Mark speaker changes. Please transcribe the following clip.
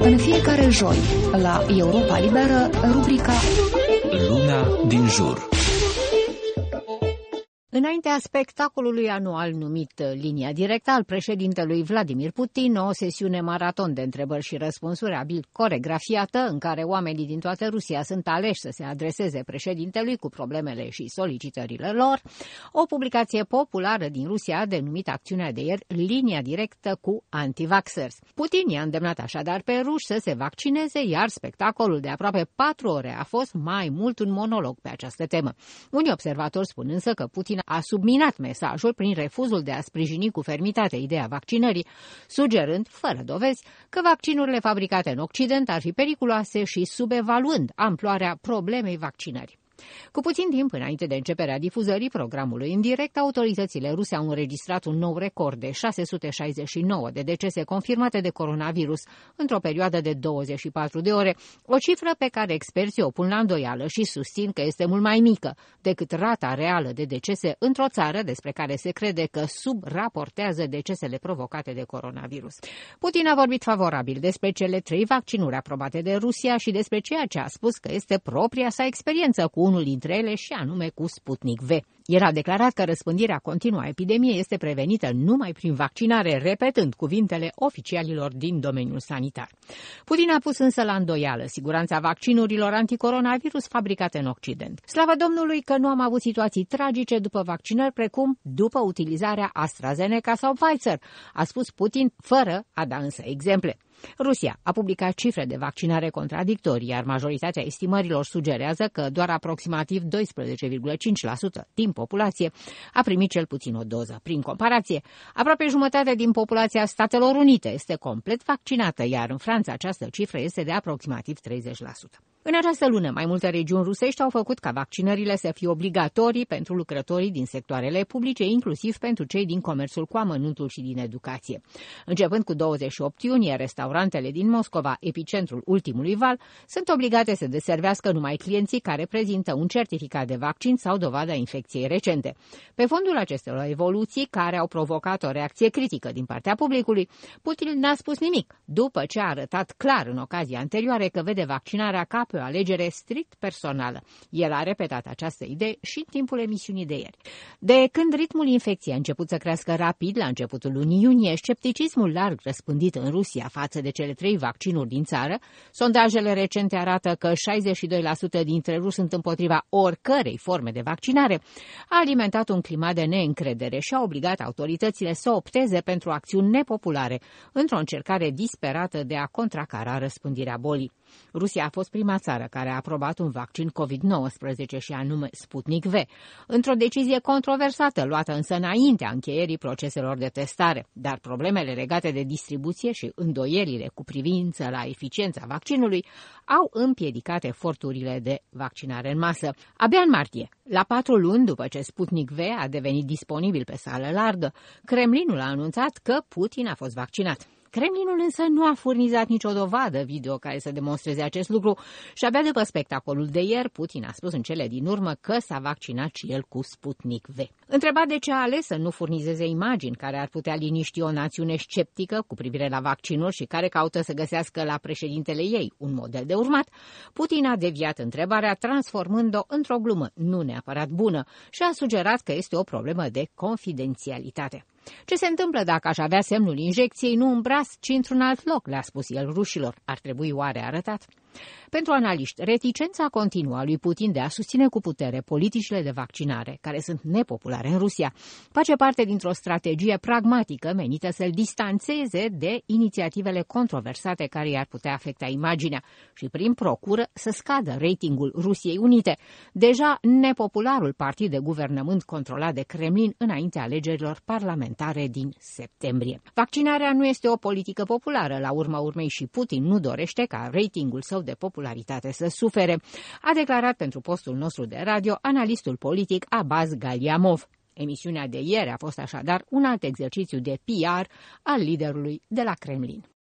Speaker 1: În fiecare joi, la Europa Liberă, rubrica
Speaker 2: Luna din jur.
Speaker 3: Înaintea spectacolului anual numit Linia Directă al președintelui Vladimir Putin, o sesiune maraton de întrebări și răspunsuri abil coregrafiată, în care oamenii din toată Rusia sunt aleși să se adreseze președintelui cu problemele și solicitările lor, o publicație populară din Rusia denumită acțiunea de ieri Linia Directă cu Antivaxers. Putin i-a îndemnat așadar pe ruși să se vaccineze, iar spectacolul de aproape patru ore a fost mai mult un monolog pe această temă. Unii observatori spun însă că Putin a subminat mesajul prin refuzul de a sprijini cu fermitate ideea vaccinării, sugerând, fără dovezi, că vaccinurile fabricate în Occident ar fi periculoase și subevaluând amploarea problemei vaccinării. Cu puțin timp înainte de începerea difuzării programului în direct, autoritățile ruse au înregistrat un nou record de 669 de decese confirmate de coronavirus într-o perioadă de 24 de ore, o cifră pe care experții o pun la îndoială și susțin că este mult mai mică decât rata reală de decese într-o țară despre care se crede că subraportează decesele provocate de coronavirus. Putin a vorbit favorabil despre cele trei vaccinuri aprobate de Rusia și despre ceea ce a spus că este propria sa experiență cu unul dintre ele și anume cu Sputnik V. El a declarat că răspândirea continuă a epidemiei este prevenită numai prin vaccinare, repetând cuvintele oficialilor din domeniul sanitar. Putin a pus însă la îndoială siguranța vaccinurilor anticoronavirus fabricate în Occident. Slavă Domnului că nu am avut situații tragice după vaccinări precum după utilizarea AstraZeneca sau Pfizer, a spus Putin, fără a da însă exemple. Rusia a publicat cifre de vaccinare contradictorii, iar majoritatea estimărilor sugerează că doar aproximativ 12,5% din populație a primit cel puțin o doză. Prin comparație, aproape jumătate din populația Statelor Unite este complet vaccinată, iar în Franța această cifră este de aproximativ 30%. În această lună, mai multe regiuni rusești au făcut ca vaccinările să fie obligatorii pentru lucrătorii din sectoarele publice, inclusiv pentru cei din comerțul cu amănuntul și din educație. Începând cu 28 iunie, restaurantele din Moscova, epicentrul ultimului val, sunt obligate să deservească numai clienții care prezintă un certificat de vaccin sau dovada infecției recente. Pe fondul acestor evoluții, care au provocat o reacție critică din partea publicului, Putin n-a spus nimic, după ce a arătat clar în ocazia anterioare că vede vaccinarea ca pe o alegere strict personală. El a repetat această idee și în timpul emisiunii de ieri. De când ritmul infecției a început să crească rapid la începutul lunii iunie, scepticismul larg răspândit în Rusia față de cele trei vaccinuri din țară, sondajele recente arată că 62% dintre ruși sunt împotriva oricărei forme de vaccinare, a alimentat un climat de neîncredere și a obligat autoritățile să opteze pentru acțiuni nepopulare într-o încercare disperată de a contracara răspândirea bolii. Rusia a fost prima țară care a aprobat un vaccin COVID-19 și anume Sputnik V, într-o decizie controversată luată însă înaintea încheierii proceselor de testare, dar problemele legate de distribuție și îndoierile cu privință la eficiența vaccinului au împiedicat eforturile de vaccinare în masă. Abia în martie, la patru luni după ce Sputnik V a devenit disponibil pe sală largă, Kremlinul a anunțat că Putin a fost vaccinat. Kremlinul însă nu a furnizat nicio dovadă video care să demonstreze acest lucru și abia după spectacolul de ieri, Putin a spus în cele din urmă că s-a vaccinat și el cu Sputnik V. Întrebat de ce a ales să nu furnizeze imagini care ar putea liniști o națiune sceptică cu privire la vaccinuri și care caută să găsească la președintele ei un model de urmat, Putin a deviat întrebarea transformând-o într-o glumă nu neapărat bună și a sugerat că este o problemă de confidențialitate. Ce se întâmplă dacă aș avea semnul injecției nu în braț, ci într-un alt loc, le-a spus el rușilor. Ar trebui oare arătat? Pentru analiști, reticența continuă a lui Putin de a susține cu putere politicile de vaccinare, care sunt nepopulare în Rusia, face parte dintr-o strategie pragmatică menită să-l distanțeze de inițiativele controversate care i-ar putea afecta imaginea și, prin procură, să scadă ratingul Rusiei Unite, deja nepopularul partid de guvernământ controlat de Kremlin înaintea alegerilor parlamentare din septembrie. Vaccinarea nu este o politică populară, la urma urmei și Putin nu dorește ca ratingul său de popularitate să sufere, a declarat pentru postul nostru de radio analistul politic Abaz Galiamov. Emisiunea de ieri a fost așadar un alt exercițiu de PR al liderului de la Kremlin.